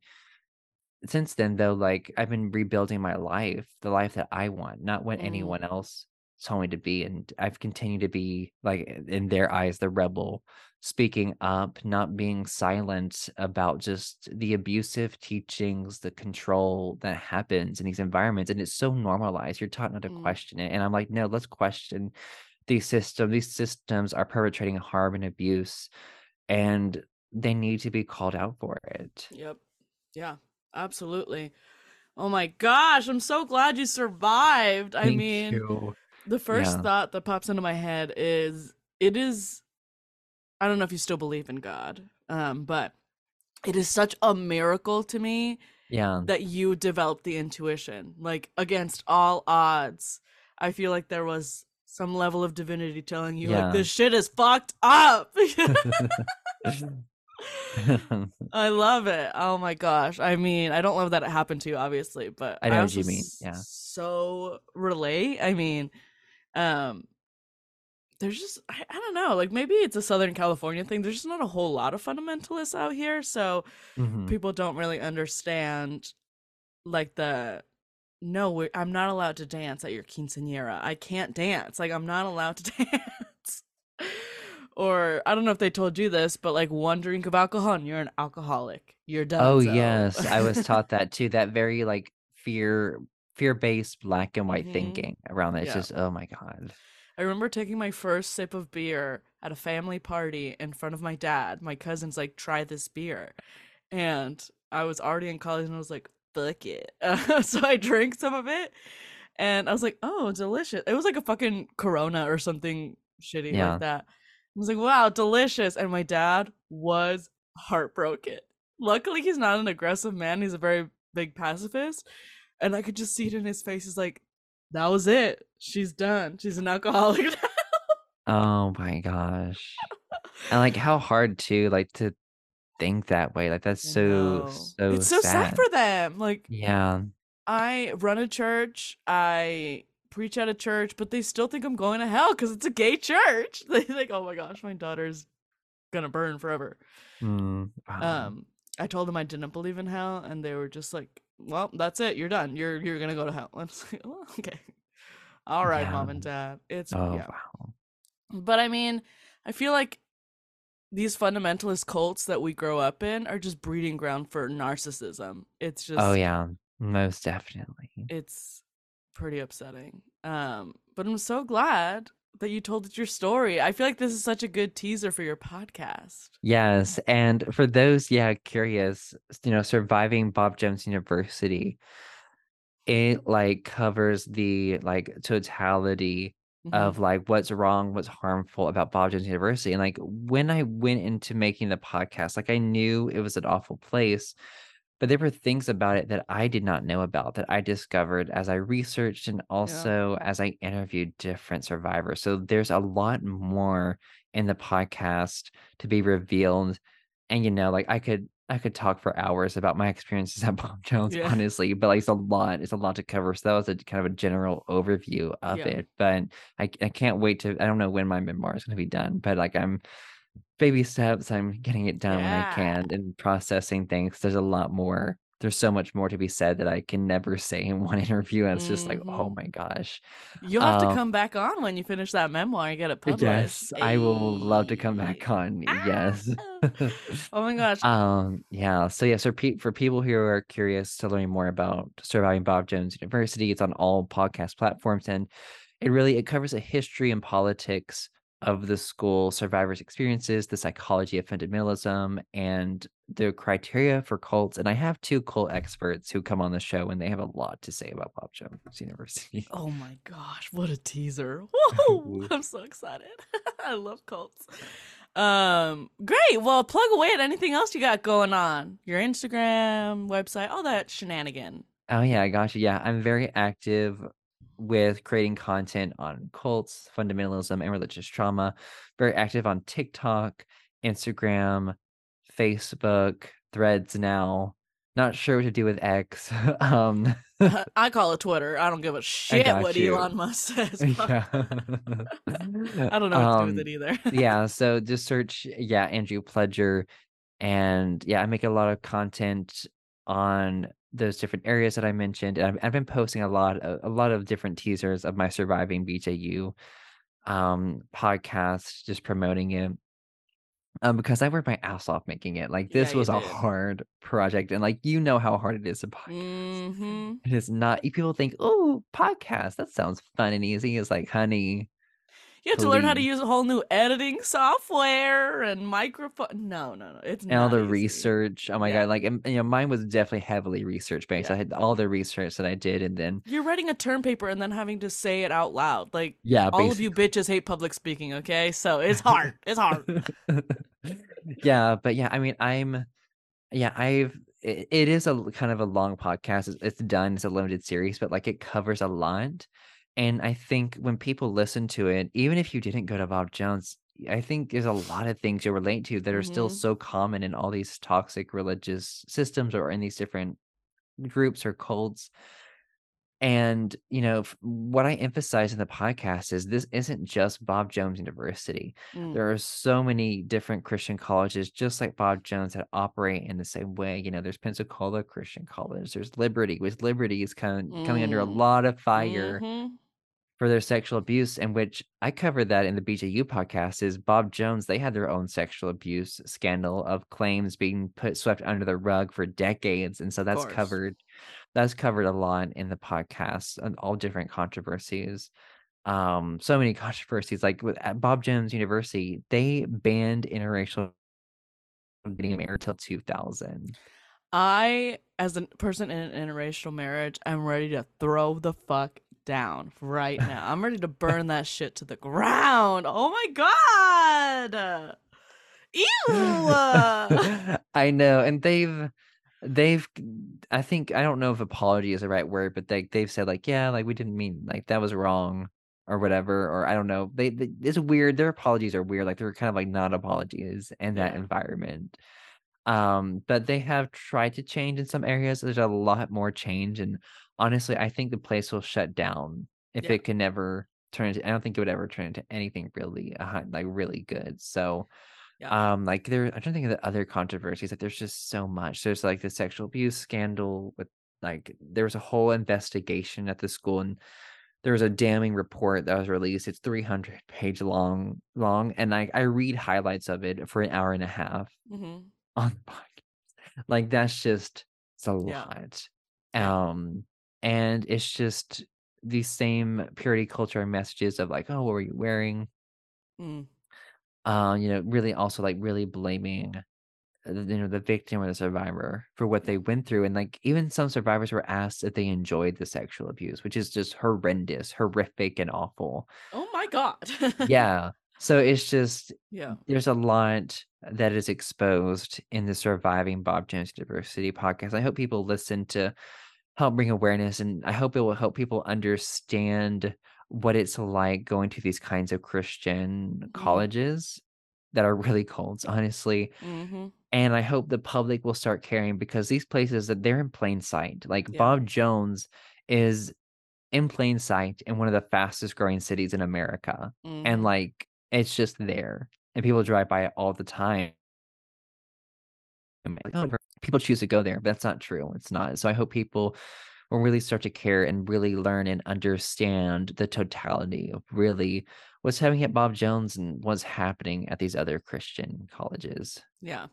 since then, though, like, I've been rebuilding my life, the life that I want, not what mm, anyone else told me to be, and I've continued to be, like, in their eyes, the rebel, speaking up, not being silent about just the abusive teachings, the control that happens in these environments, and it's so normalized, you're taught not to mm. question it, and I'm like, "No, let's question these systems. These systems are perpetrating harm and abuse, and they need to be called out for it." Yep. Yeah. Absolutely. Oh my gosh, I'm so glad you survived. I Thank mean, you. The first Yeah. thought that pops into my head is it is I don't know if you still believe in God, um, but it is such a miracle to me Yeah. that you developed the intuition. Like against all odds, I feel like there was some level of divinity telling you like this shit is fucked up. I love it. Oh my gosh. I mean, I don't love that it happened to you, obviously, but I I know what you mean, yeah. so relate. I mean, um, there's just I, I don't know, like maybe it's a Southern California thing. There's just not a whole lot of fundamentalists out here, so Mhm. people don't really understand like the no, I'm not allowed to dance at your quinceañera. I can't dance. Like I'm not allowed to dance. Or I don't know if they told you this, but like one drink of alcohol and you're an alcoholic. You're done oh yes, I was taught that too, that very, like, fear fear-based black and white hmm thinking around that, it's Yeah. just oh my god. I remember taking my first sip of beer at a family party in front of my dad. My cousin's like, try this beer. And I was already in college and I was like, fuck it. Uh, so I drank some of it and I was like, oh, delicious. It was like a fucking Corona or something shitty like Yeah. that. I was like, wow, delicious. And my dad was heartbroken. Luckily, he's not an aggressive man. He's a very big pacifist. And I could just see it in his face. He's like, that was it. She's done. She's an alcoholic now. Oh my gosh. And, like, how hard to like, to think that way, like, that's so, so It's so sad sad. for them. Like, Yeah. I run a church, I preach at a church, but they still think I'm going to hell because it's a gay church. They think, oh my gosh, my daughter's gonna burn forever. Mm, wow. Um, I told them I didn't believe in hell, and they were just like, "Well, that's it. You're done. You're you're gonna go to hell." Like, well, "Okay, all right, Yeah. mom and dad. It's Oh, yeah." wow. But I mean, I feel like these fundamentalist cults that we grow up in are just breeding ground for narcissism. It's just Oh, yeah. Most definitely. it's pretty upsetting. Um, but I'm so glad that you told your story. I feel like this is such a good teaser for your podcast. Yes, and for those, yeah, curious, you know, surviving Bob Jones University, it, like, covers the, like, totality hmm of, like, what's wrong, what's harmful about Bob Jones University, and, like, when I went into making the podcast, like, I knew it was an awful place, but there were things about it that I did not know about that I discovered as I researched and Yeah. also as I interviewed different survivors. So there's a lot more in the podcast to be revealed. And you know, like I could I could talk for hours about my experiences at Bob Jones, Yeah. honestly, but like it's a lot, it's a lot to cover. So that was a kind of a general overview of Yeah. it. But I I can't wait to I don't know when my memoir is gonna be done, but like I'm baby steps. I'm getting it done when I can and processing things. There's a lot more. There's so much more to be said that I can never say in one interview. And it's just like, oh Mhm. my gosh. You'll have to Um, come back on when you finish that memoir and get it published. Yes, I will love to come back on. Yes. Ah! Oh my gosh. Um, yeah. So yeah, so pe- for people who are curious to learn more about surviving Bob Jones University, it's on all podcast platforms and it really it covers a history and politics of the school survivors' experiences, the psychology of fundamentalism, and the criteria for cults. And I have two cult experts who come on the show and they have a lot to say about Bob Jones University. Oh my gosh, what a teaser. Whoa, I'm so excited. I love cults. Um, great. Well, plug away at anything else you got going on. Your Instagram, website, all that shenanigan. Oh yeah, I got you. Yeah, I'm very active with creating content on cults, fundamentalism, and religious trauma. Very active on TikTok, Instagram, Facebook, Threads now. Not sure what to do with X. um I call it Twitter. I don't give a shit what you. Elon Musk says. yeah. I don't know what to do with Um, it either. yeah, so just search yeah, Andrew Pledger and yeah, I make a lot of content on those different areas that I mentioned. And I've, I've been posting a lot of, a lot of different teasers of my surviving BJU um podcast just promoting it. Um because I worked my ass off making it. Like this you was a hard project and like you know how hard it is to podcast. Mm-hmm. It is not people think, "Oh, podcast, that sounds fun and easy." It's like, "Honey, You have to learn how to use a whole new editing software and microphone. No, no, no. It's and all the easy. research. Oh my Yeah. god! Like, you know, mine was definitely heavily research based. I had all the research that I did, and then You're writing a term paper and then having to say it out loud. Like yeah, all of you bitches hate public speaking, okay? So it's hard. it's hard. yeah, but yeah, I mean, I'm, yeah, I've. It, it is a kind of a long podcast. It's, it's done. It's a limited series, but like it covers a lot. And I think when people listen to it, even if you didn't go to Bob Jones, I think there's a lot of things you'll relate to that are still Mhm. so common in all these toxic religious systems or in these different groups or cults. And, you know, what I emphasize in the podcast is this isn't just Bob Jones University. Mm. There are so many different Christian colleges, just like Bob Jones, that operate in the same way. You know, there's Pensacola Christian College, there's Liberty, which Liberty is kind of coming under a Mm. lot of fire Mhm. For their sexual abuse, and which I covered that in the BJU podcast. Is Bob Jones? They had their own sexual abuse scandal of claims being put swept under the rug for decades, and so that's covered. That's covered a lot in the podcast and all different controversies. Um, so many controversies. Like with at Bob Jones University, they banned interracial from getting married till 2000. I, as a person in an interracial marriage, I'm ready to throw the fuck down right now. I'm ready to burn that shit to the ground. Oh my god. Ew. I know, and they've they've I think I don't know if apology is the right word, but they they've said like, yeah, like we didn't mean like that was wrong or whatever, or I don't know. They, they it's weird. Their apologies are weird. Like they're kind of like not apologies in that Yeah. environment. Um, but they have tried to change in some areas. There's a lot more change, and honestly, I think the place will shut down if Yeah. it can never turn into. I don't think it would ever turn into anything really uh, like really good. So. Yeah. Um, like there, I'm trying to think of the other controversies. Like there's just so much. There's like the sexual abuse scandal with like there was a whole investigation at the school and there was a damning report that was released. It's 300 page long, long, and I I read highlights of it for an hour and a half hmm on the podcast. Like that's just it's a Yeah. lot. Um, and it's just these same purity culture messages of like, oh, what were you wearing? Mm. uh, you know, really also like really blaming, uh, you know, the victim or the survivor for what they went through. And like even some survivors were asked if they enjoyed the sexual abuse, which is just horrendous, horrific, and awful. Oh my god. Yeah. So it's just yeah. there's a lot that is exposed in the Surviving Bob Jones University podcast. I hope people listen to help bring awareness, and I hope it will help people understand what it's like going to these kinds of Christian colleges that are really cults, honestly. hmm And I hope the public will start caring because these places that they're in plain sight. Like Yeah. Bob Jones is in plain sight in one of the fastest growing cities in America. And Mhm. like it's just there. and people drive by it all the time. Like, oh, people choose to go there, but that's not true. It's not. So I hope people will really start to care and really learn and understand the totality of really what's happening at Bob Jones and what's happening at these other Christian colleges. Yeah.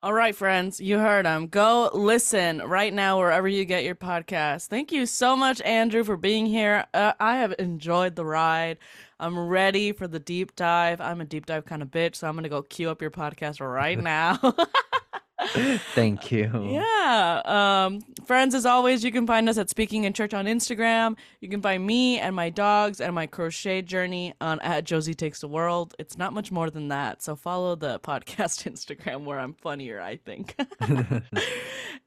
All right, friends, you heard him. Go listen right now wherever you get your podcast. Thank you so much, Andrew, for being here. Uh, I have enjoyed the ride. I'm ready for the deep dive. I'm a deep dive kind of bitch, so I'm going to go queue up your podcast right now. Thank you. Yeah. Um, friends, as always, you can find us at Speaking in Church on Instagram. You can find me and my dogs and my crochet journey on at Josie Takes the World. It's not much more than that. So follow the podcast Instagram where I'm funnier, I think.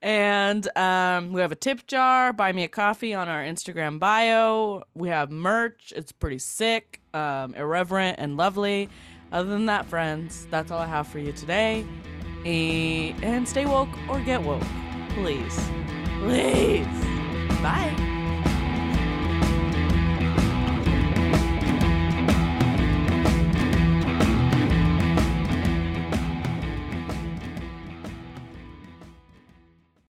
and um, we have a tip jar, buy me a coffee on our Instagram bio. We have merch. It's pretty sick, um, irreverent, and lovely. Other than that, friends, that's all I have for you today. Eh, and stay woke or get woke. Please. Please. Bye.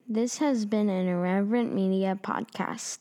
This has been an Irreverent Media podcast.